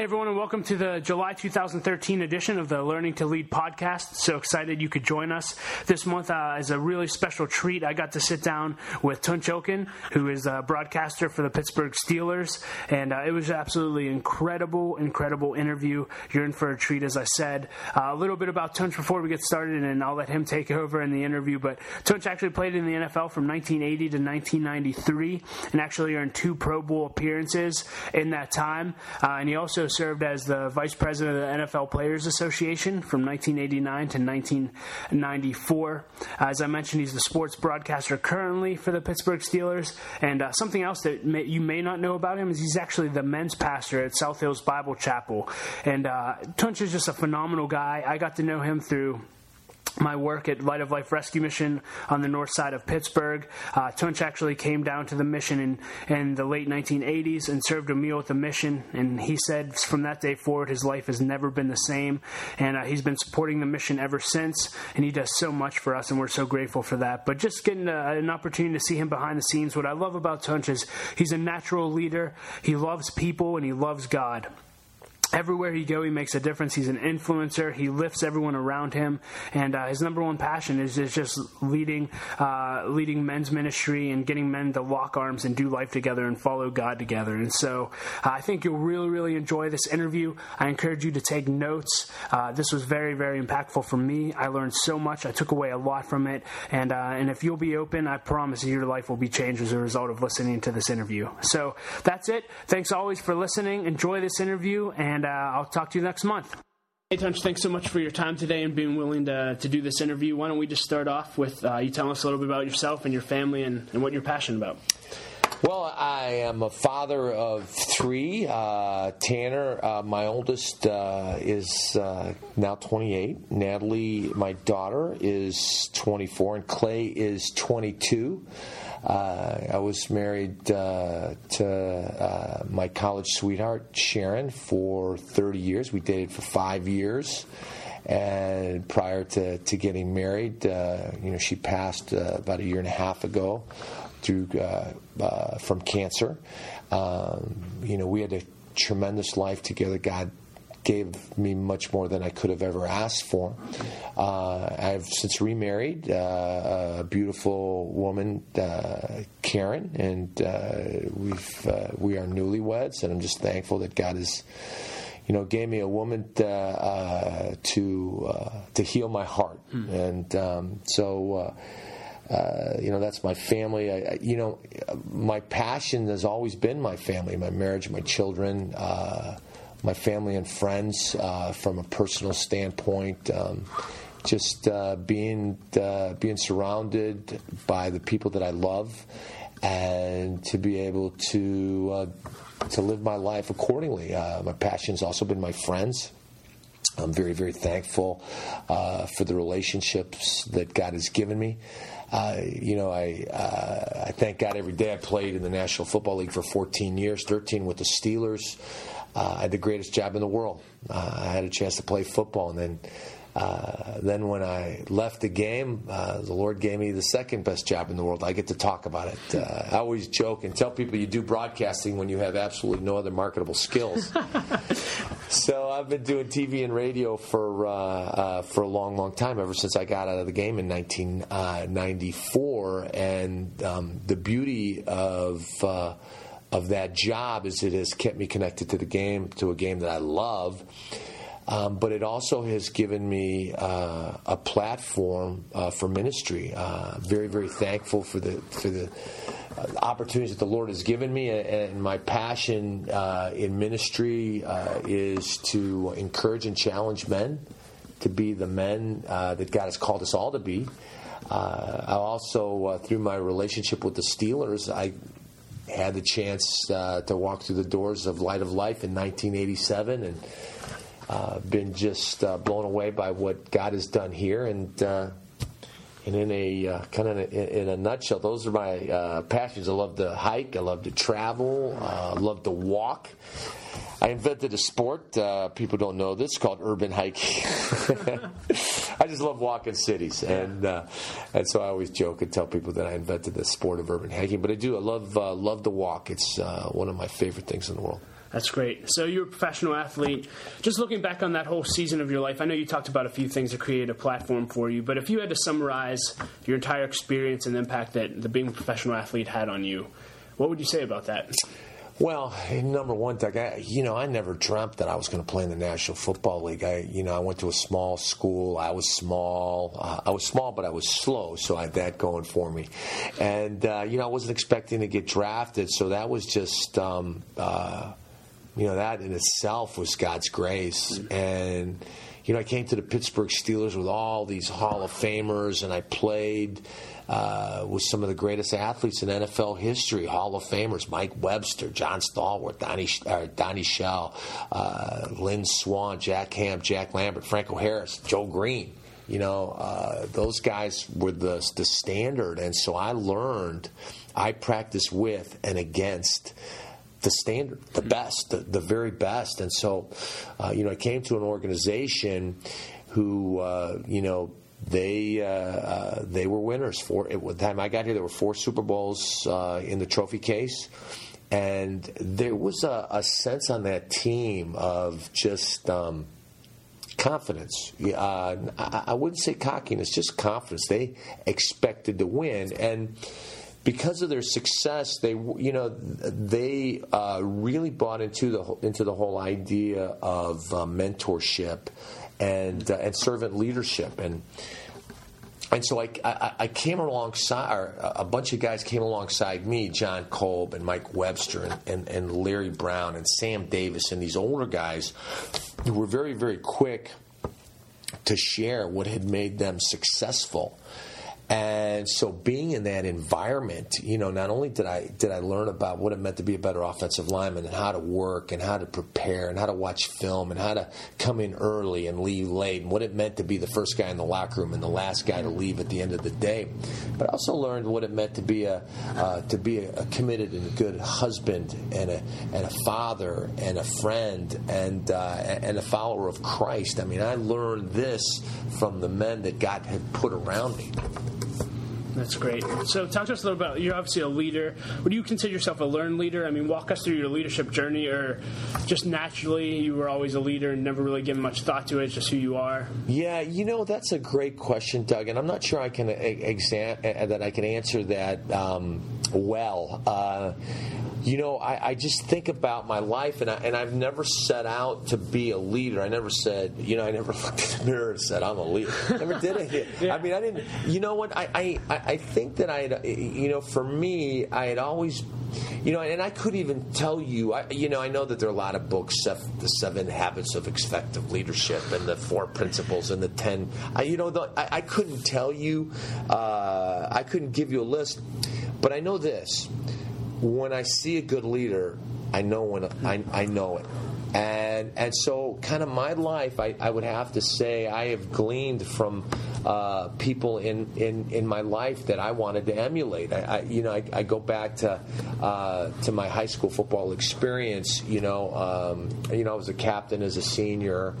Hey, everyone, and welcome to the July 2013 edition of the Learning to Lead podcast. So excited you could join us. This month uh, is a really special treat. I got to sit down with Tunch Ilkin, who is a broadcaster for the Pittsburgh Steelers, and uh, it was absolutely incredible, incredible interview. You're in for a treat, as I said. Uh, a little bit about Tunch before we get started, and I'll let him take over in the interview. But Tunch actually played in the NFL from 1980 to 1993, and actually earned two Pro Bowl appearances in that time. Uh, and he also served as the vice president of the NFL Players Association from 1989 to 1994. As I mentioned, he's the sports broadcaster currently for the Pittsburgh Steelers. And uh, something else that may, you may not know about him is he's actually the men's pastor at South Hills Bible Chapel. And uh, Tunch is just a phenomenal guy. I got to know him through my work at Light of Life Rescue Mission on the north side of Pittsburgh. Uh, Tunch actually came down to the mission in, in the late 1980s and served a meal at the mission. And he said from that day forward, his life has never been the same. And uh, he's been supporting the mission ever since. And he does so much for us, and we're so grateful for that. But just getting a, uh, an opportunity to see him behind the scenes, what I love about Tunch is he's a natural leader. He loves people and he loves God everywhere he go, he makes a difference. He's an influencer. He lifts everyone around him, and uh, his number one passion is, is just leading uh, leading men's ministry and getting men to lock arms and do life together and follow God together. And so, uh, I think you'll really really enjoy this interview. I encourage you to take notes. Uh, this was very very impactful for me. I learned so much. I took away a lot from it, and uh, and if you'll be open, I promise your life will be changed as a result of listening to this interview. So that's it. Thanks always for listening. Enjoy this interview and and uh, I'll talk to you next month. Hey, Tunch, thanks so much for your time today and being willing to, to do this interview. Why don't we just start off with uh, you telling us a little bit about yourself and your family and, and what you're passionate about? Well, I am a father of three. Uh, Tanner, uh, my oldest, uh, is uh, now 28. Natalie, my daughter, is 24, and Clay is 22. Uh, I was married uh, to uh, my college sweetheart, Sharon, for 30 years. We dated for five years. And prior to, to getting married, uh, you know, she passed uh, about a year and a half ago through uh, from cancer. Um, you know, we had a tremendous life together. God gave me much more than I could have ever asked for. Uh, I've since remarried uh, a beautiful woman, uh, Karen, and uh, we've uh, we are newlyweds, and I'm just thankful that God has. You know, gave me a woman uh, to to heal my heart, mm. and um, so uh, you know that's my family. I, you know, my passion has always been my family, my marriage, my children. Uh, my family and friends uh, from a personal standpoint. Um, just uh, being uh, being surrounded by the people that I love, and to be able to uh, to live my life accordingly. Uh, my passion's also been my friends. I'm very very thankful uh, for the relationships that God has given me. Uh, you know, I uh, I thank God every day. I played in the National Football League for 14 years, 13 with the Steelers I had the greatest job in the world. Uh, I had a chance to play football, and then uh, then when I left the game, uh, the Lord gave me the second best job in the world. I get to talk about it. Uh, I always joke and tell people you do broadcasting when you have absolutely no other marketable skills. so I've been doing TV and radio for uh, uh, for a long, long time. Ever since I got out of the game in 1994, and um, the beauty of of that job is it has kept me connected to the game, to a game that I love. Um, but it also has given me uh, a platform uh, for ministry. Uh, very, very thankful for the for the uh, opportunities that the Lord has given me, and my passion uh, in ministry uh, is to encourage and challenge men to be the men that God has called us all to be. I also, through my relationship with the Steelers, I had the chance uh, to walk through the doors of Light of Life in 1987 and uh, been just uh, blown away by what God has done here. And uh, and in a uh, kind of in, in, a nutshell, those are my uh, passions. I love to hike. I love to travel. I love to walk. I invented a sport. People don't know this called urban hiking. I just love walking cities, and uh, and so I always joke and tell people that I invented the sport of urban hiking. But I do. I love uh, love to walk. It's uh, one of my favorite things in the world. That's great. So you're a professional athlete. Just looking back on that whole season of your life, I know you talked about a few things that create a platform for you, but if you had to summarize your entire experience and impact that the being a professional athlete had on you, what would you say about that? Well, number one, Doug, I, you know, I never dreamt that I was going to play in the National Football League. I, you know, I went to a small school. I was small. Uh, I was small, but I was slow, so I had that going for me. And uh, you know, I wasn't expecting to get drafted, so that was just, um, uh, you know, that in itself was God's grace. And you know, I came to the Pittsburgh Steelers with all these Hall of Famers, and I played uh, with some of the greatest athletes in NFL history, Hall of Famers, Mike Webster, John Stallworth, Donnie, uh, Donnie Shell, uh, Lynn Swann, Jack Ham, Jack Lambert, Franco Harris, Joe Greene. You know, uh, those guys were the, the standard. And so I learned, I practiced with and against the standard, the best, the, the very best. And so, uh, you know, I came to an organization who, uh, you know, they uh, uh, they were winners. For at the time I got here, there were four Super Bowls uh, in the trophy case, and there was a, a sense on that team of just. Um, confidence. Uh, I, wouldn't say cockiness, just confidence. They expected to win, and because of their success, they you know they uh, really bought into the into the whole idea of uh, mentorship and uh, and servant leadership. And and so I, I, I, came alongside, a bunch of guys came alongside me, John Kolb and Mike Webster and, and, and Larry Brown and Sam Davis and these older guys who were very, very quick to share what had made them successful and so being in that environment, you know, not only did I did I learn about what it meant to be a better offensive lineman and how to work and how to prepare and how to watch film and how to come in early and leave late and what it meant to be the first guy in the locker room and the last guy to leave at the end of the day. But I also learned what it meant to be a uh, to be a, committed and good husband and a and a father and a friend and uh, and a follower of Christ. I mean, I learned this from the men that God had put around me. That's great. So, talk to us a little about you're obviously a leader. Would you consider yourself a learned leader? I mean, walk us through your leadership journey, or just naturally you were always a leader and never really given much thought to it, just who you are. Yeah, you know that's a great question, Doug, and I'm not sure I can exam- that I can answer that um, well. Uh, you know, I, I, just think about my life, and, I, and I've never set out to be a leader. I never said, you know, I never looked in the mirror and said, I'm a leader. never did it. yeah. I mean, I didn't, you know what? I, I, I think that I had, you know, for me, I had always, you know, and I could even tell you, I, you know, I know that there are a lot of books, the seven habits of effective leadership and the four principles and the ten, I, you know, the, I, I couldn't tell you, uh, I couldn't give you a list, but I know this when I see a good leader, I know when I, I know it. And and so kind of my life, I, I would have to say I have gleaned from uh, people in, in, in my life that I wanted to emulate. I, I you know I, I, go back to uh, to my high school football experience. You know um, you know I was a captain as a senior,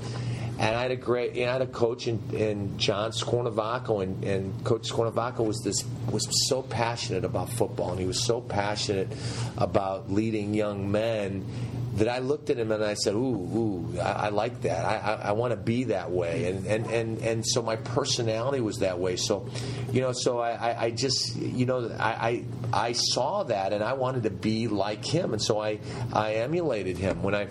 and I had a great, you know, I had a coach in, in John Scornavaco, and, and Coach Scornavaco was this was so passionate about football, and he was so passionate about leading young men that I looked at him and I said, "Ooh, ooh, I, I like that. I, I, I want to be that way." And, and and and so my personality was that way. So, you know, so I, I just, you know, I, I I saw that and I wanted to be like him, and so I I emulated him when I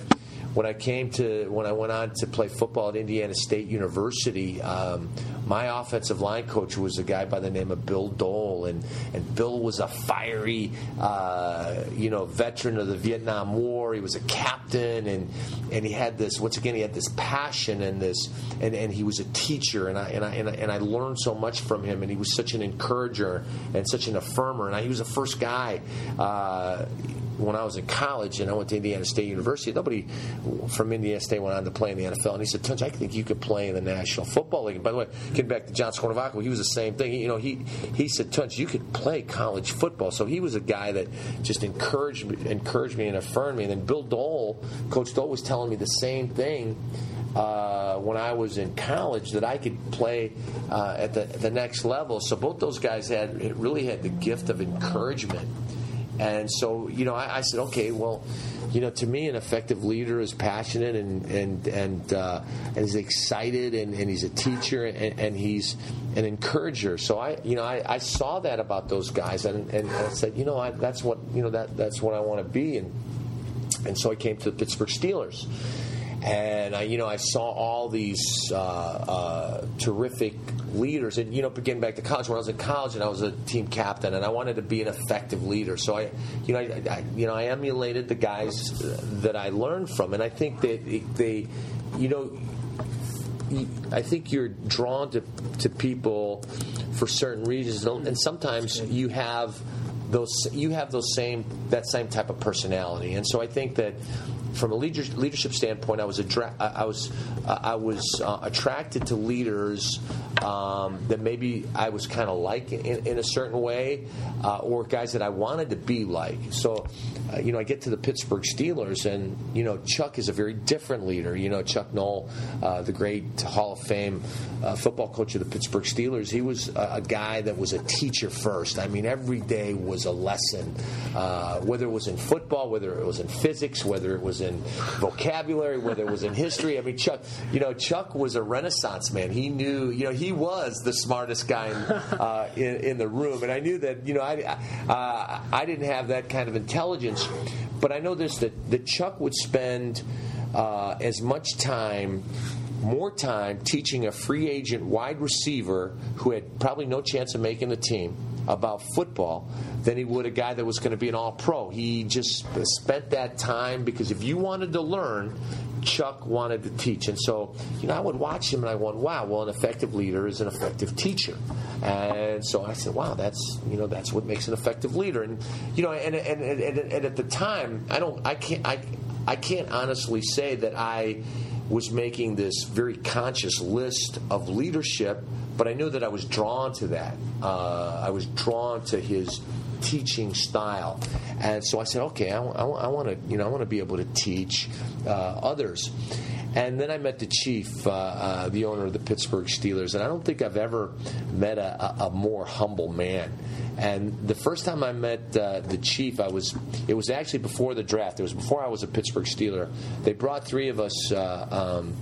when I came to when I went on to play football at Indiana State University, um, my offensive line coach was a guy by the name of Bill Dole, and and Bill was a fiery, uh, you know, veteran of the Vietnam War. He was a captain, and and he had this once again he had this passion and this and, and he was a teacher, and I and I and I, and I learned so much from him, and he was such an encourager and such an affirmer, and I, he was the first guy. Uh, when I was in college and I went to Indiana State University, nobody from Indiana State went on to play in the NFL. And he said, Tunch, I think you could play in the National Football League. And by the way, back to John Scornavaco, he was the same thing. You know, he he said, Tunch, you could play college football. So he was a guy that just encouraged me, encouraged me and affirmed me. And then Bill Dole, Coach Dole, was telling me the same thing. Uh, when I was in college, that I could play uh, at the, the next level. So both those guys had really had the gift of encouragement And so, you know, I, I said, okay, well, you know, to me, an effective leader is passionate and and and, uh, and is excited, and, and he's a teacher, and, and, he's an encourager. So I, you know, I, I saw that about those guys, and, and I said, you know, I, that's what you know that that's what I want to be, and and so I came to the Pittsburgh Steelers and I, you know, I saw all these uh, uh, terrific leaders. And you know, getting back to college, when I was in college and I was a team captain, and I wanted to be an effective leader. So I, you know, I, I you know, I emulated the guys that I learned from, and I think that they, you know. I think you're drawn to, to people for certain reasons, and sometimes you have those you have those same that same type of personality, and so I think that from a leadership standpoint, I was adra- I was I was uh, attracted to leaders um, that maybe I was kind of like in, in, a certain way, uh, or guys that I wanted to be like. So, uh, you know, I get to the Pittsburgh Steelers, and you know, Chuck is a very different leader. You know, Chuck Noll, uh, the great Hall of Fame uh, football coach of the Pittsburgh Steelers, he was a, a, guy that was a teacher first. I mean, every day was a lesson, uh, whether it was in football, whether it was in physics, whether it was in vocabulary, whether it was in history. I mean, Chuck, you know, Chuck was a Renaissance man. He knew, you know, he was the smartest guy in, uh, in, in, the room, and I knew that, you know, I uh, I didn't have that kind of intelligence, but I know this that that Chuck would spend uh, as much time more time teaching a free agent wide receiver who had probably no chance of making the team about football than he would a guy that was going to be an all pro. He just spent that time because if you wanted to learn, Chuck wanted to teach. And so, you know, I would watch him and I went, wow, well, an effective leader is an effective teacher. And so I said, wow, that's, you know, that's what makes an effective leader. And, you know, and, and, and, and at the time, I don't, I can't, I, I can't honestly say that I was making this very conscious list of leadership but I knew that I was drawn to that. Uh, I was drawn to his teaching style, and so I said, okay, I, I, I want to, you know, I want to be able to teach uh, others. And then I met the chief, uh, uh, the owner of the Pittsburgh Steelers, and I don't think I've ever met a, a more humble man. And the first time I met uh, the chief, I was it was actually before the draft. It was before I was a Pittsburgh Steeler. They brought three of us. Uh, um,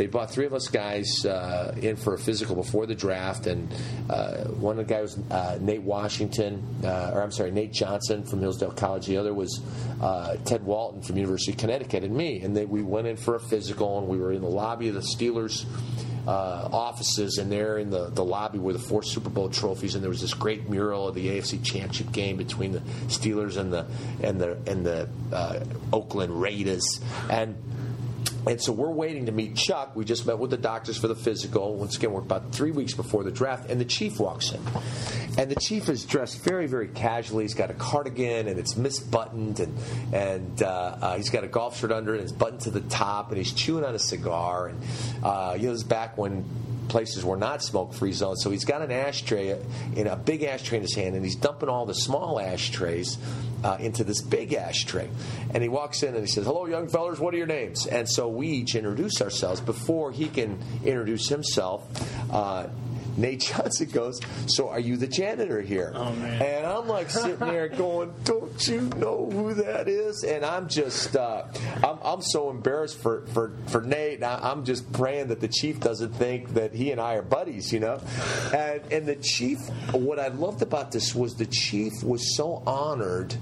they brought three of us guys uh, in for a physical before the draft, and uh, one of the guys was uh, Nate Washington, uh, or I'm sorry, Nate Johnson from Hillsdale College. The other was uh, Ted Walton from University of Connecticut, and me. And they, we went in for a physical, and we were in the lobby of the Steelers. Uh, offices, and there in the, the lobby were the four Super Bowl trophies, and there was this great mural of the AFC Championship game between the Steelers and the and the and the uh, Oakland Raiders, and and so we're waiting to meet Chuck. We just met with the doctors for the physical. Once again, we're about three weeks before the draft, and the chief walks in. And the chief is dressed very, very casually. He's got a cardigan, and it's misbuttoned, and and uh, uh, he's got a golf shirt under it, and it's buttoned to the top, and he's chewing on a cigar. And uh, you know, is back when places were not smoke free zones. So he's got an ashtray in a big ashtray in his hand, and he's dumping all the small ashtrays uh, into this big ashtray. And he walks in and he says, "Hello, young fellers. What are your names?" And so we each introduce ourselves before he can introduce himself. Uh, Nate Johnson goes, "So are you the janitor here?" Oh man! And I'm like sitting there going, "Don't you know who that is?" And I'm just, uh, I'm, I'm so embarrassed for for for Nate. I, am just praying that the chief doesn't think that he and I are buddies, you know. And and the chief, what I loved about this was the chief was so honored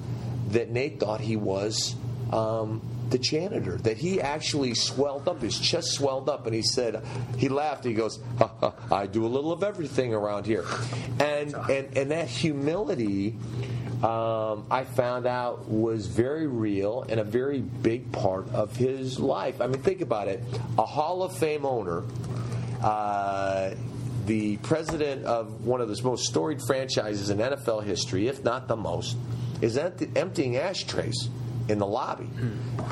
that Nate thought he was. Um, the janitor that he actually swelled up his chest swelled up and he said he laughed he goes ha, ha, i do a little of everything around here and and and that humility um, I found out was very real and a very big part of his life. I mean, think about it. A Hall of Fame owner, uh, the president of one of the most storied franchises in NFL history, if not the most, is emptying ashtrays in the lobby,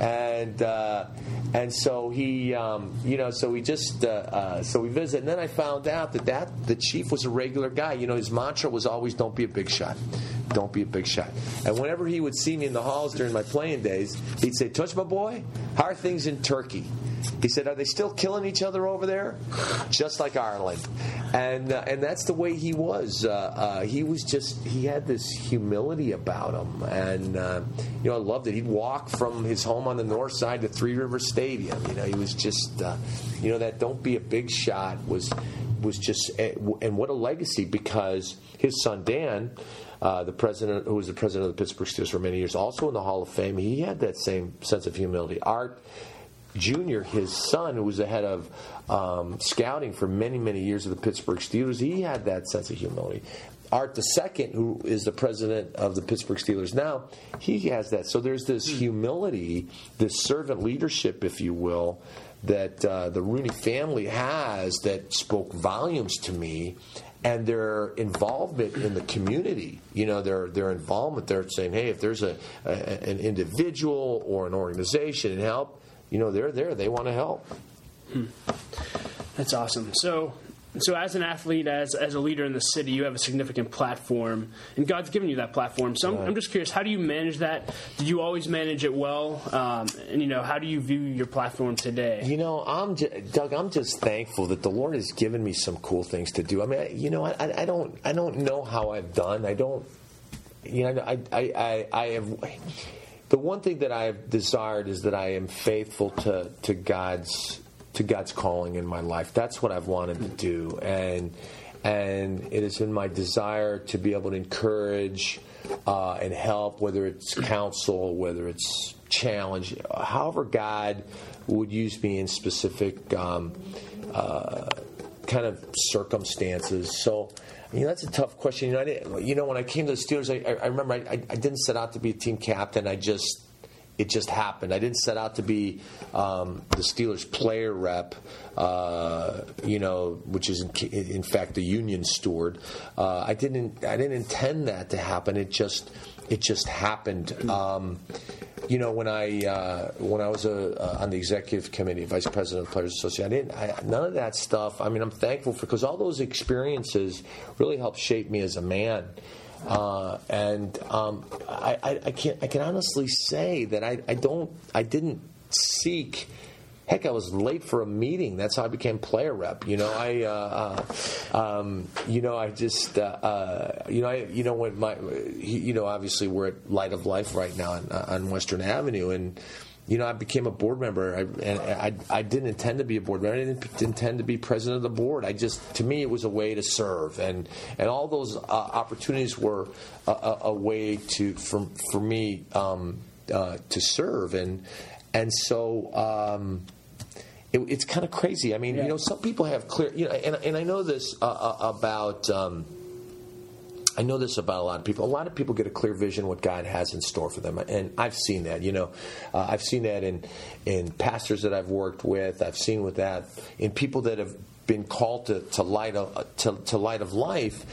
and uh, and so he, um, you know, so we just uh, uh, so we visit, and then I found out that that the chief was a regular guy. You know, his mantra was always "Don't be a big shot." Don't be a big shot. And whenever he would see me in the halls during my playing days, he'd say, "Tunch my boy, how are things in Turkey?" He said, "Are they still killing each other over there, just like Ireland?" And uh, and that's the way he was. Uh, uh, he was just he had this humility about him, and uh, you know I loved it. He'd walk from his home on the north side to Three River Stadium. You know, he was just uh, you know that don't be a big shot was was just eh, and what a legacy because his son Dan. Uh, the president, who was the president of the Pittsburgh Steelers for many years, also in the Hall of Fame, he had that same sense of humility. Art Jr., his son, who was the head of um, scouting for many, many years of the Pittsburgh Steelers, he had that sense of humility. Art II, who is the president of the Pittsburgh Steelers now, he has that. So there's this hmm. humility, this servant leadership, if you will, that uh, the Rooney family has that spoke volumes to me and their involvement in the community. You know, their their involvement. They're saying, hey, if there's a, a an individual or an organization and help, you know, they're there. They want to help. Hmm. That's awesome. So, so as an athlete, as as a leader in the city, you have a significant platform, and God's given you that platform. So I'm, I'm just curious, how do you manage that? Did you always manage it well? Um, and you know, how do you view your platform today? You know, I'm just, Doug. I'm just thankful that the Lord has given me some cool things to do. I mean, I, you know, I, I don't I don't know how I've done. I don't. You know, I I I, I have the one thing that I have desired is that I am faithful to, to God's to God's calling in my life. That's what I've wanted to do, and and it is in my desire to be able to encourage uh, and help, whether it's counsel, whether it's challenge, however God would use me in specific um, uh, kind of circumstances. So you know, that's a tough question. You know, I didn't, you know when I came to the Steelers, I, I remember I, I, didn't set out to be a team captain. I just it just happened. I didn't set out to be um, the Steelers player rep, uh, you know, which is in, in, fact the union steward. Uh, I didn't. I didn't intend that to happen. It just it just happened. Um, you know, when I uh, when I was a, uh, on the executive committee, vice president of Players Association, I didn't I, none of that stuff. I mean, I'm thankful for because all those experiences really helped shape me as a man. Uh, and um, I, I, I, can I can honestly say that I, I don't I didn't seek Heck, I was late for a meeting. That's how I became player rep. You know, I, uh, uh, um, you know, I just, uh, uh you know, I, you know, when my, you know, obviously we're at Light of Life right now on, on Western Avenue, and you know, I became a board member, I, and I, I didn't intend to be a board member. I didn't intend to be president of the board. I just, to me, it was a way to serve, and and all those uh, opportunities were a, a, a, way to, for for me, um, uh, to serve, and and so. Um, it, it's kind of crazy. I mean, yeah. you know, some people have clear, you know, and, and I know this uh, uh, about. Um, I know this about a lot of people. A lot of people get a clear vision what God has in store for them, and I've seen that. You know, uh, I've seen that in in pastors that I've worked with. I've seen with that in people that have been called to, to light of to, to light of life,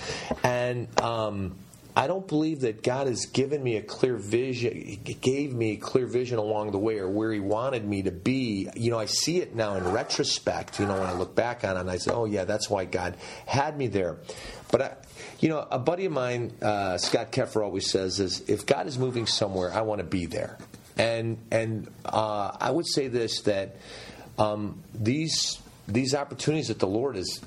and um, I don't believe that God has given me a clear vision, He gave me a clear vision along the way or where He wanted me to be. You know, I see it now in retrospect, you know, when I look back on it and I say, oh, yeah, that's why God had me there. But, I, you know, a buddy of mine, uh, Scott Keffer, always says is if God is moving somewhere, I want to be there. And, and uh, I would say this that um, these, these opportunities that the Lord has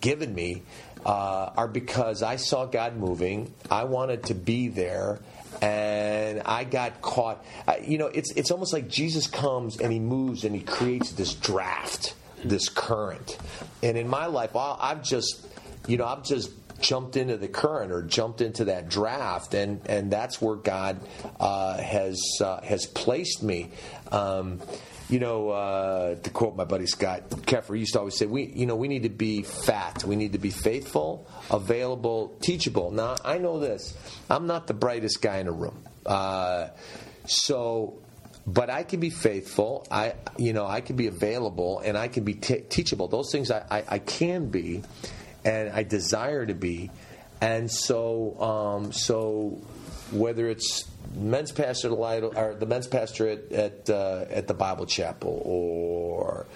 given me uh, are because I saw God moving. I wanted to be there, and I got caught. I, you know, it's it's almost like Jesus comes and he moves and he creates this draft, this current. And in my life, I've just, you know, I've just jumped into the current or jumped into that draft, and and that's where God uh, has uh, has placed me. Um, you know, uh, to quote my buddy Scott Keffer, used to always say, "We, you know, we need to be fat. We need to be faithful, available, teachable." Now, I know this. I'm not the brightest guy in the room, uh, so, but I can be faithful. I, you know, I can be available, and I can be t- teachable. Those things I, I, I, can be, and I desire to be, and so, um, so whether it's men's pastor or the men's pastor at at, uh, at the Bible Chapel, or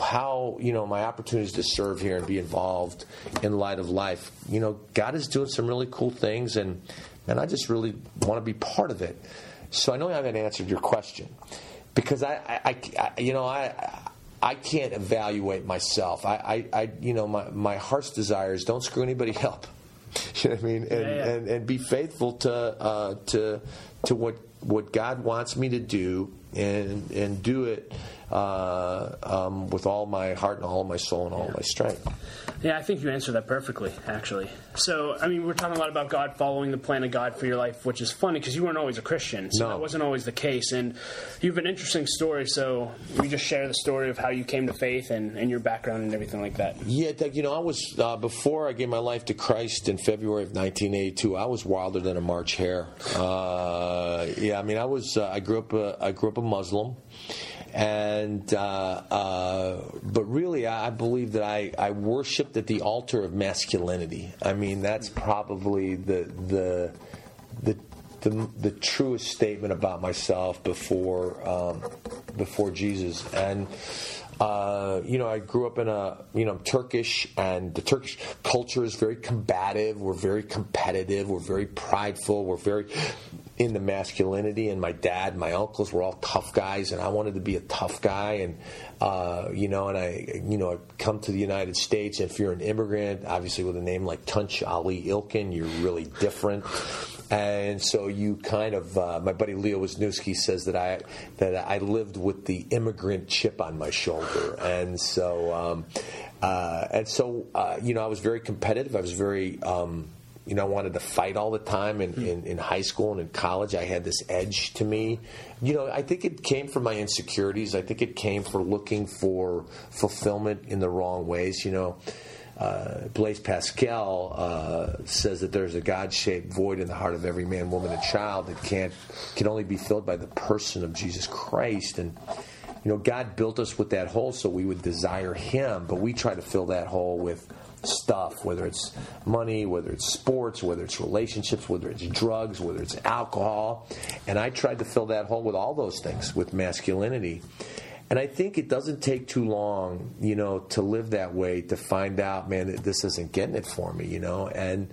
how you know my opportunities to serve here and be involved in light of life. You know, God is doing some really cool things, and and I just really want to be part of it. So I know I haven't answered your question because I, I, I you know, I. I can't evaluate myself. I, I, I, you know, my, my heart's desires don't screw anybody up. You know what I mean? And, Yeah, yeah. and, and be faithful to, uh, to, to what, what God wants me to do and, and do it uh, um, with all my heart and all my soul and all my strength. Yeah, I think you answered that perfectly, actually. So, I mean, we're talking a lot about God following the plan of God for your life, which is funny because you weren't always a Christian. So No. that wasn't always the case. And you have an interesting story. So, we just share the story of how you came to faith and, and your background and everything like that. Yeah, you know, I was, uh, before I gave my life to Christ in February of 1982, I was wilder than a March hare. Uh, yeah, I mean, I was, uh, I grew up, a, I grew up a Muslim. And, uh, uh, but really, I believe that I, I worshipped at the altar of masculinity. I mean, that's probably the, the, the, the, the truest statement about myself before um, before Jesus. And uh, you know, I grew up in a you know Turkish, and the Turkish culture is very combative. We're very competitive. We're very prideful. We're very in the masculinity. And my dad, my uncles were all tough guys, and I wanted to be a tough guy. And uh, you know, and I you know I come to the United States. If you're an immigrant, obviously with a name like Tunch Ali Ilkin, you're really different and so you kind of uh, my buddy Leo Wisniewski says that I that I lived with the immigrant chip on my shoulder, and so um, uh, and so uh, you know I was very competitive. I was very um, you know I wanted to fight all the time in, in, in high school and in college. I had this edge to me. You know I think it came from my insecurities. I think it came for looking for fulfillment in the wrong ways. You know uh, Blaise Pascal uh, says that there's a God-shaped void in the heart of every man, woman, and child that can't can only be filled by the person of Jesus Christ. And you know, God built us with that hole so we would desire Him, but we try to fill that hole with stuff, whether it's money, whether it's sports, whether it's relationships, whether it's drugs, whether it's alcohol. And I tried to fill that hole with all those things, with masculinity. And I think it doesn't take too long, you know, to live that way to find out, man, that this isn't getting it for me, you know. And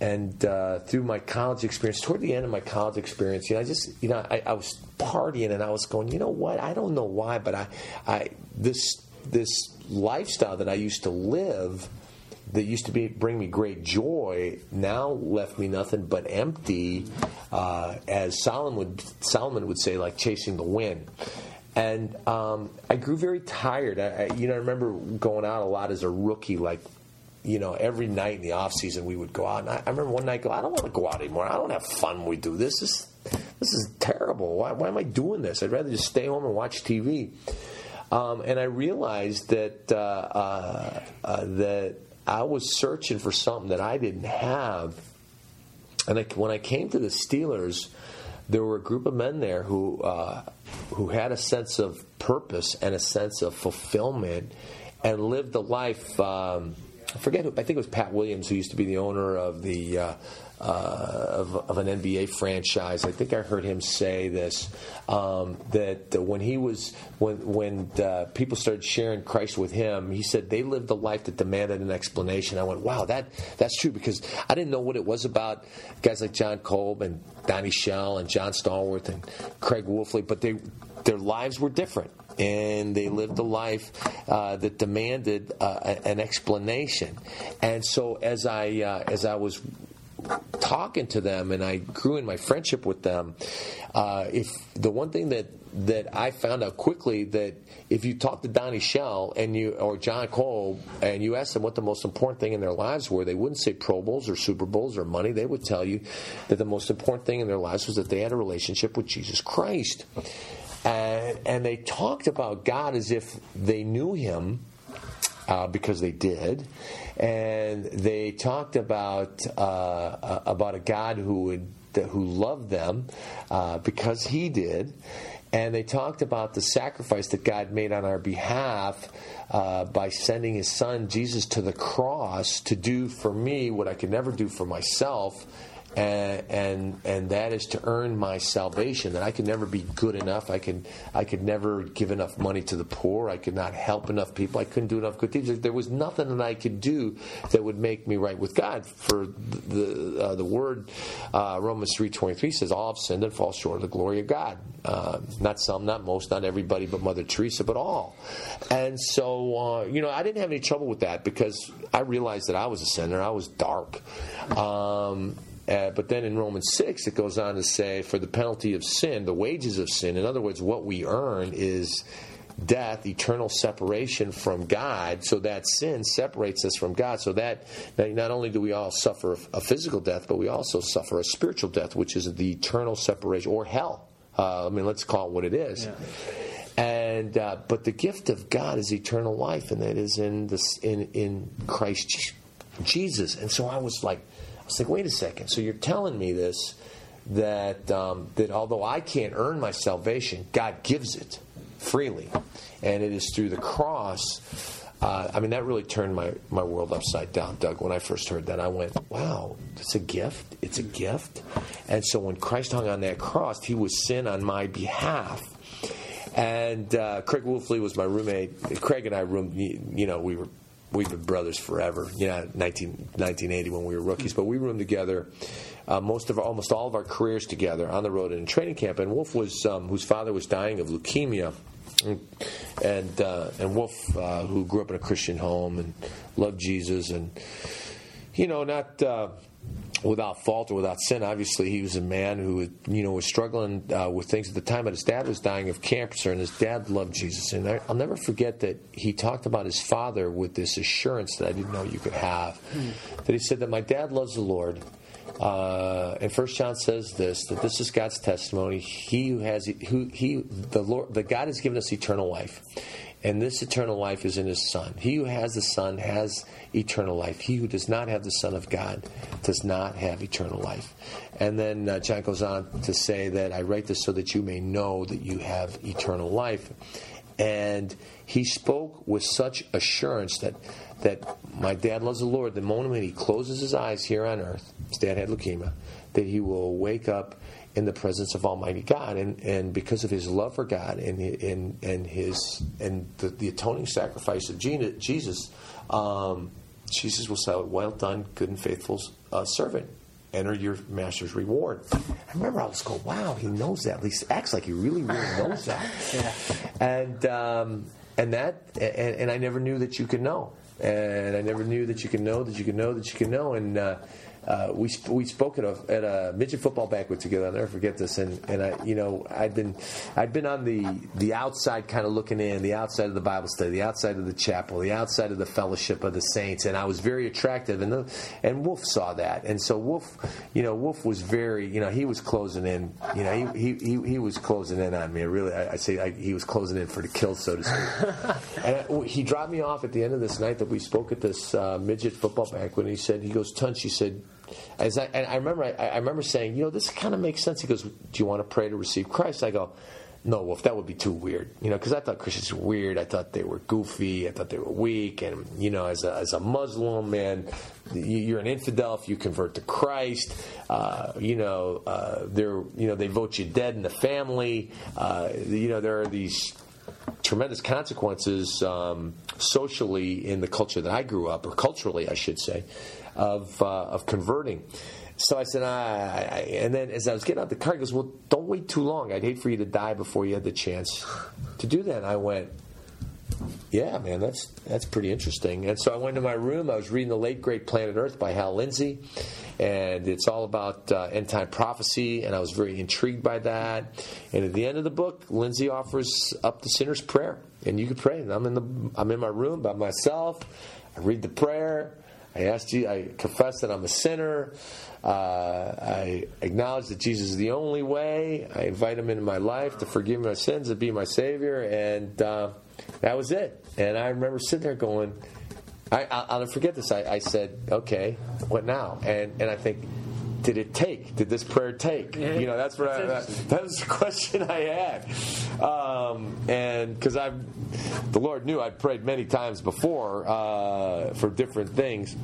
and uh, through my college experience, toward the end of my college experience, you know, I just, you know, I, I was partying and I was going, you know what? I don't know why, but I, I this this lifestyle that I used to live that used to be bring me great joy now left me nothing but empty, uh, as Solomon would Solomon would say, like chasing the wind. And um, I grew very tired. I, I, you know, I remember going out a lot as a rookie, like you know, every night in the off season we would go out. And I, I remember one night, go, I don't want to go out anymore. I don't have fun when we do this. This this is terrible. Why, why am I doing this? I'd rather just stay home and watch TV. Um, and I realized that uh, uh, uh, that I was searching for something that I didn't have. And I, when I came to the Steelers, there were a group of men there who uh, who had a sense of purpose and a sense of fulfillment, and lived a life. Um, I forget who. I think it was Pat Williams who used to be the owner of the. Uh, of, of an NBA franchise. I think I heard him say this um, that uh, when he was when when uh, people started sharing Christ with him, he said they lived a life that demanded an explanation. I went, wow, that that's true because I didn't know what it was about guys like John Kolb and Donnie Shell and John Stallworth and Craig Wolfley, but they their lives were different and they lived a life uh, that demanded uh, an explanation. And so as I uh, as I was talking to them and I grew in my friendship with them, uh, if the one thing that that I found out quickly that if you talk to Donnie Shell and you or John Kolb and you ask them what the most important thing in their lives were, they wouldn't say Pro Bowls or Super Bowls or money. They would tell you that the most important thing in their lives was that they had a relationship with Jesus Christ. And, and they talked about God as if they knew Him uh, because they did, and they talked about uh, about a God who would who loved them uh, because He did, and they talked about the sacrifice that God made on our behalf uh, by sending His Son Jesus to the cross to do for me what I could never do for myself. And, and that is to earn my salvation. That I could never be good enough. I could I could never give enough money to the poor. I could not help enough people. I couldn't do enough good things. There was nothing that I could do that would make me right with God. For the uh, the word uh, Romans three twenty three says, "All have sinned and fall short of the glory of God." Uh, not some, not most, not everybody, but Mother Teresa, but all. And so uh, you know, I didn't have any trouble with that because I realized that I was a sinner. I was dark. Um, uh, but then in Romans 6, it goes on to say, for the penalty of sin, the wages of sin, in other words, what we earn is death, eternal separation from God. So that sin separates us from God. So that not only do we all suffer a physical death, but we also suffer a spiritual death, which is the eternal separation or hell. Uh, I mean, let's call it what it is. Yeah. And uh, but the gift of God is eternal life, and that is in this in in Christ Jesus. And so I was like, was like, wait a second. So you're telling me this that um, that although I can't earn my salvation, God gives it freely, and it is through the cross. Uh, I mean, that really turned my, my world upside down, Doug. When I first heard that, I went, wow, it's a gift. It's a gift. And so when Christ hung on that cross, he was sin on my behalf. And uh, Craig Wolfley was my roommate. Craig and I, room, you know, we were we've been brothers forever. You know, 19, 1980 when we were rookies, but we roomed together. Uh, most of our, almost all of our careers together on the road and in training camp. And Wolf was um, whose father was dying of leukemia, and uh, and Wolf, uh, who grew up in a Christian home and loved Jesus, and you know, not uh, without fault or without sin. Obviously, he was a man who you know was struggling uh, with things at the time. But his dad was dying of cancer, and his dad loved Jesus. And I, will never forget that he talked about his father with this assurance that I didn't know you could have. Hmm. That he said that my dad loves the Lord. Uh, and First John says this: that this is God's testimony. He who has who he the Lord, the God has given us eternal life, and this eternal life is in His Son. He who has the Son has eternal life. He who does not have the Son of God does not have eternal life. And then uh, John goes on to say that I write this so that you may know that you have eternal life. And he spoke with such assurance that that my dad loves the Lord. The moment he closes his eyes here on earth, his dad had leukemia, that he will wake up in the presence of Almighty God, and, and because of his love for God and and and his and the, the atoning sacrifice of Jesus, um, Jesus will say, Well done, good and faithful uh, servant. Enter your master's reward. I remember I was going, Wow, he knows that. At least acts like he really, really knows that. yeah. And um, and that and, and, I never knew that you could know. And I never knew that you could know that you could know that you could know. And uh, uh, we we spoke at a, at a midget football banquet together. I'll never forget this. And and I you know I'd been I'd been on the the outside kind of looking in, the outside of the Bible study, the outside of the chapel, the outside of the fellowship of the saints, and I was very attractive. And the, and Wolf saw that, and so Wolf, you know, Wolf was very you know he was closing in. You know he he he, he was closing in on me. Really, I, I say I, he was closing in for the kill, so to speak. and I, he dropped me off at the end of this night that we spoke at this uh, midget football banquet. And he said he goes, Tunch, he said as I, and I remember, I, I remember saying, you know, this kind of makes sense. He goes, "Do you want to pray to receive Christ?" I go, "No, Wolf, that would be too weird." You know, because I thought Christians were weird. I thought they were goofy. I thought they were weak. And you know, as a, as a Muslim, man, you're an infidel if you convert to Christ. Uh, you know, uh, they're you know they vote you dead in the family. Uh, you know, there are these tremendous consequences um, socially in the culture that I grew up, or culturally, I should say of, uh, of converting. So I said, ah, and then as I was getting out the car, he goes, well, don't wait too long. I'd hate for you to die before you had the chance to do that. And I went, yeah, man, that's that's pretty interesting. And so I went to my room. I was reading the late great Planet Earth by Hal Lindsey, and it's all about uh, end time prophecy. And I was very intrigued by that. And at the end of the book, Lindsey offers up the sinner's prayer, and you can pray. And I'm in the I'm in my room by myself. I read the prayer. I asked you, I confess that I'm a sinner. Uh, I acknowledge that Jesus is the only way. I invite him into my life to forgive my sins and be my Savior. And uh, that was it. And I remember sitting there going, I, will forget this. I, I, said, okay, what now? And, and I think, did it take? Did this prayer take? Yeah, you know, that's what that's I, that, that, was the question I had. Um, and because I, the Lord knew I'd prayed many times before uh, for different things.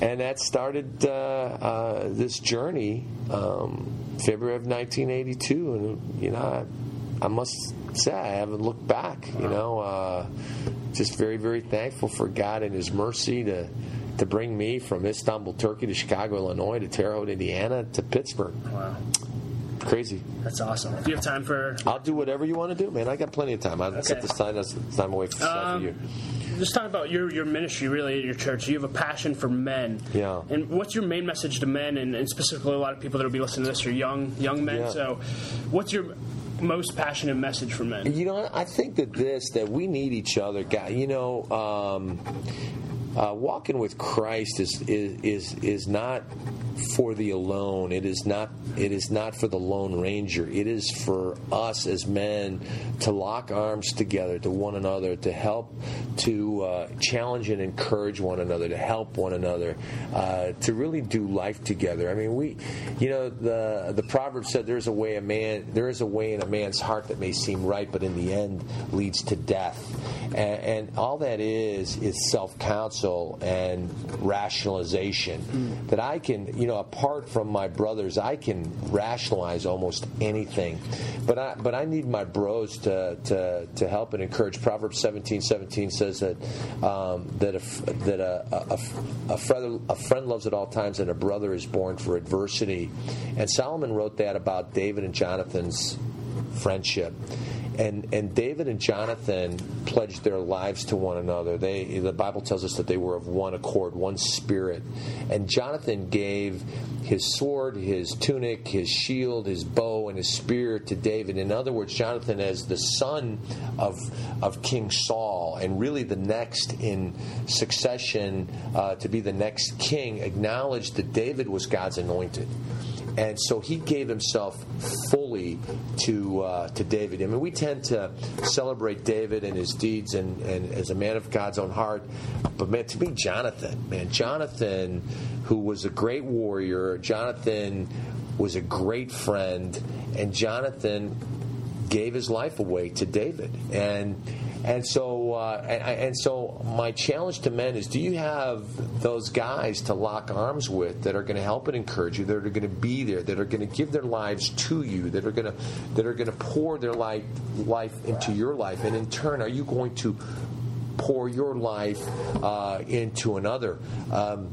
and that started uh, uh, this journey, um, February of 1982, and you know, I, I, must say I haven't looked back. You know, uh, just very, very thankful for God and His mercy to to bring me from Istanbul, Turkey, to Chicago, Illinois, to Terre Haute, Indiana, to Pittsburgh. Wow. Crazy. That's awesome. Do you have time for? I'll do whatever you want to do, man. I got plenty of time. I'll okay. set this time, time away for, um, for you just talk about your, your ministry really at your church. You have a passion for men. Yeah. And what's your main message to men, and, and specifically a lot of people that will be listening to this are young young men. Yeah. So, what's your most passionate message for men? You know, I think that this that we need each other, guy. You know, um, uh, walking with Christ is, is is is not for the alone. It is not it is not for the lone ranger. It is for us as men to lock arms together to one another, to help, to uh, challenge and encourage one another, to help one another, uh, to really do life together. I mean, we, you know, the the proverb said, "There's a way a man there is a way in a man's heart that may seem right, but in the end leads to death." And, and all that is is self counsel and rationalization. Mm. That I can, you know, apart from my brothers, I can rationalize almost anything. But I but I need my bros to to, to help and encourage. Proverbs seventeen seventeen says that um, that a, that a, a, a, friend, a friend loves at all times, and a brother is born for adversity. And Solomon wrote that about David and Jonathan's friendship and and David and Jonathan pledged their lives to one another. They the Bible tells us that they were of one accord, one spirit. And Jonathan gave his sword, his tunic, his shield, his bow, and his spear to David. In other words, Jonathan, as the son of of King Saul, and really the next in succession uh, to be the next king, acknowledged that David was God's anointed and so he gave himself fully to uh, to David. I mean, we tend to celebrate David and his deeds and, and as a man of God's own heart, but man, to me, Jonathan, man, Jonathan, who was a great warrior, Jonathan was a great friend, and Jonathan gave his life away to David, and and so, uh, and, and, so, my challenge to men is: Do you have those guys to lock arms with that are going to help and encourage you, that are going to be there, that are going to give their lives to you, that are going to that are going to pour their life life into your life, and in turn, are you going to pour your life uh, into another? Um,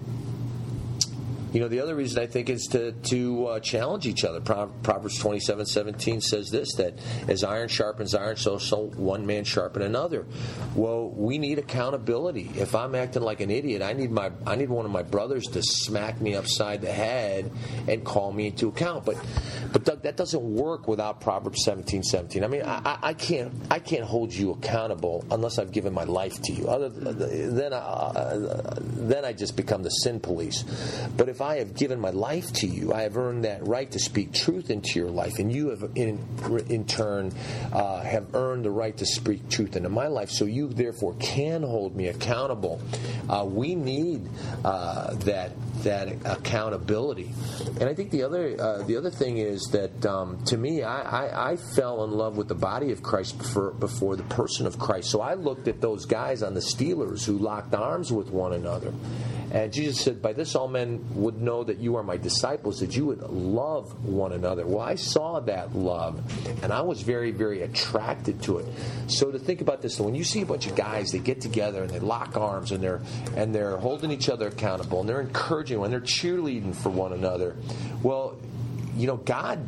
you know, the other reason I think is to to uh, challenge each other. Proverbs twenty seven seventeen says this that as iron sharpens iron, so so one man sharpen another. Well, we need accountability. If I'm acting like an idiot, I need my I need one of my brothers to smack me upside the head and call me into account. But but Doug, that doesn't work without Proverbs seventeen seventeen. I mean, I, I can't I can't hold you accountable unless I've given my life to you. Other then I, uh, then I just become the sin police. But if I have given my life to you, I have earned that right to speak truth into your life, and you have, in, in turn, uh, have earned the right to speak truth into my life. So you, therefore, can hold me accountable. Uh, we need uh, that that accountability, and I think the other uh, the other thing is that um, to me, I, I, I, fell in love with the body of Christ before, before the person of Christ. So I looked at those guys on the Steelers who locked arms with one another. And Jesus said, By this all men would know that you are my disciples, that you would love one another. Well, I saw that love, and I was very, very attracted to it. So to think about this, when you see a bunch of guys, they get together and they lock arms and they're and they're holding each other accountable and they're encouraging and they're cheerleading for one another. Well, you know, God,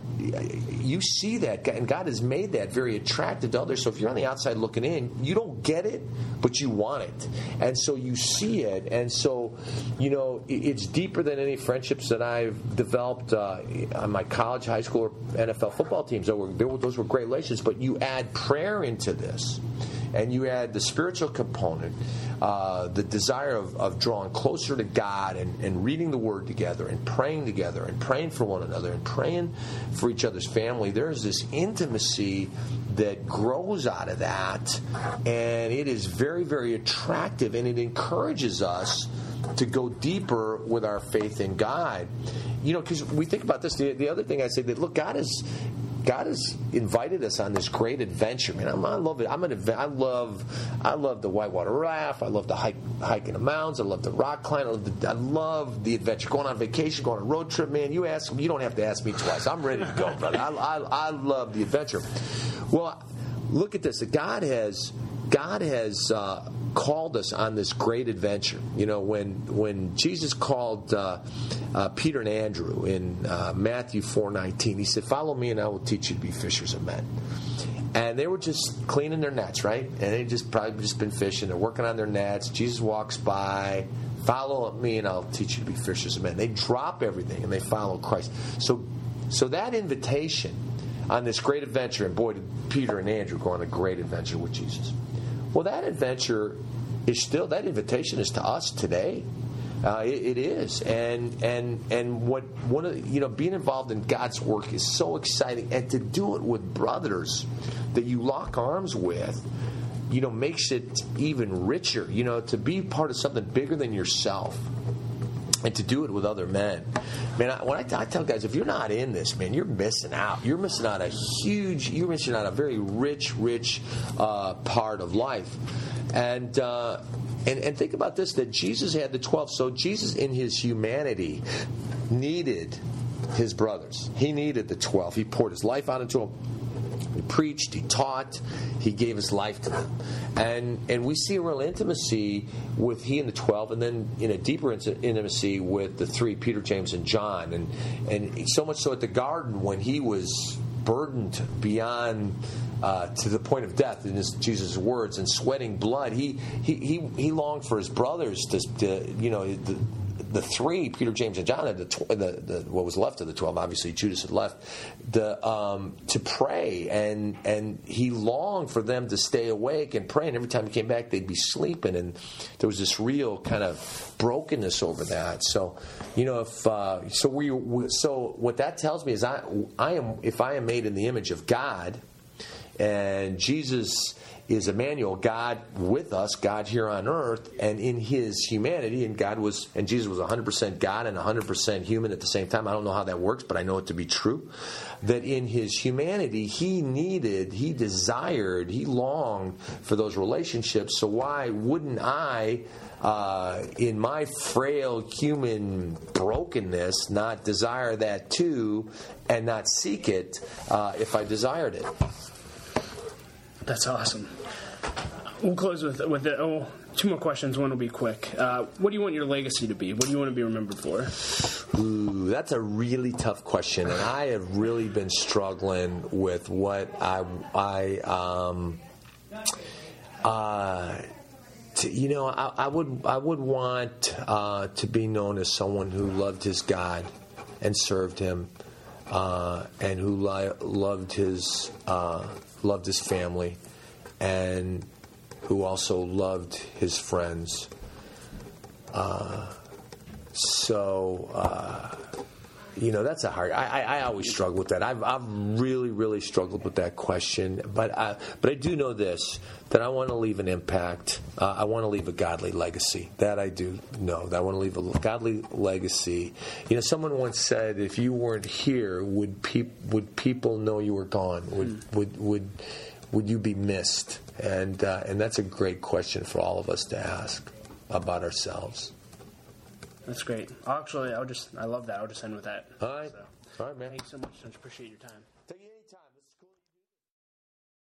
you see that, and God has made that very attractive to others. So if you're on the outside looking in, you don't get it, but you want it, and so you see it, and so you know it's deeper than any friendships that I've developed uh, on my college, high school, or NFL football teams. Those were, those were great relationships, but you add prayer into this and you add the spiritual component, uh, the desire of, of, drawing closer to God and, and, reading the Word together and praying together and praying for one another and praying for each other's family, there's this intimacy that grows out of that, and it is very, very attractive, and it encourages us to go deeper with our faith in God. You know, because we think about this. The, the other thing I say that look, God is God has invited us on this great adventure, man. I'm, I love it. I'm an I love I love the whitewater raft. I love the hike hiking the mountains. I love the rock climb. I love the, I love the adventure. Going on vacation, going on a road trip, man. You ask you don't have to ask me twice. I'm ready to go, brother. I, I, I love the adventure. Well, look at this. God has God has uh, called us on this great adventure. You know, when when Jesus called uh, uh, Peter and Andrew in uh, Matthew four nineteen, he said, "Follow me, and I will teach you to be fishers of men." And they were just cleaning their nets, right? And they just probably just been fishing. They're working on their nets. Jesus walks by. Follow me, and I'll teach you to be fishers of men. They drop everything and they follow Christ. So, so that invitation on this great adventure, and boy, did Peter and Andrew go on a great adventure with Jesus. Well, that adventure is still that invitation is to us today. Uh, it, it is, and and and what one of the, you know being involved in God's work is so exciting, and to do it with brothers that you lock arms with, you know, makes it even richer. You know, to be part of something bigger than yourself and to do it with other men. Man, I, when I, I, tell guys, if you're not in this, man, you're missing out. You're missing out a huge, you're missing out a very rich, rich uh, part of life. And, uh, and, and think about this that Jesus had the 12. So Jesus, in his humanity, needed his brothers. He needed the 12. He poured his life out into them. He preached, he taught, he gave his life to them. And and we see a real intimacy with he and the 12 and then in a deeper intimacy with the three Peter, James and John and and so much so at the garden when he was burdened beyond uh, to the point of death in his, Jesus' words and sweating blood. He, he, he, he longed for his brothers to, to you know, the, the three, Peter, James, and John, had the, tw- the, the, what was left of the twelve. Obviously, Judas had left. The, um, to pray, and and he longed for them to stay awake and pray. And every time he came back, they'd be sleeping, and there was this real kind of brokenness over that. So, you know, if uh, so, we, we so what that tells me is I I am if I am made in the image of God, and Jesus is Emmanuel, God with us, God here on earth, and in his humanity, and God was, and Jesus was 100% God and 100% human at the same time. I don't know how that works, but I know it to be true. That in his humanity, he needed, he desired, he longed for those relationships. So why wouldn't I? Uh, in my frail human brokenness, not desire that too, and not seek it uh, if I desired it. That's awesome. We'll close with with it. Oh, two more questions. One will be quick. Uh, what do you want your legacy to be? What do you want to be remembered for? Ooh, that's a really tough question, and I have really been struggling with what I I um uh. To, you know, I, I, would I would want uh, to be known as someone who loved his God and served Him, uh, and who li- loved his uh, loved his family, and who also loved his friends. Uh, so, uh, you know, that's a hard. I, I, I, always struggle with that. I've, I've really, really struggled with that question. But I, but I do know this that I want to leave an impact. Uh, I want to leave a godly legacy. That I do know. That I want to leave a godly legacy. You know, someone once said, "If you weren't here, would peop, would people know you were gone? Would mm. would would would you be missed?" And uh, and that's a great question for all of us to ask about ourselves. That's great. Actually, I'll just I love that. I'll just end with that. All right. So, all right, man. Thanks so much. I appreciate your time.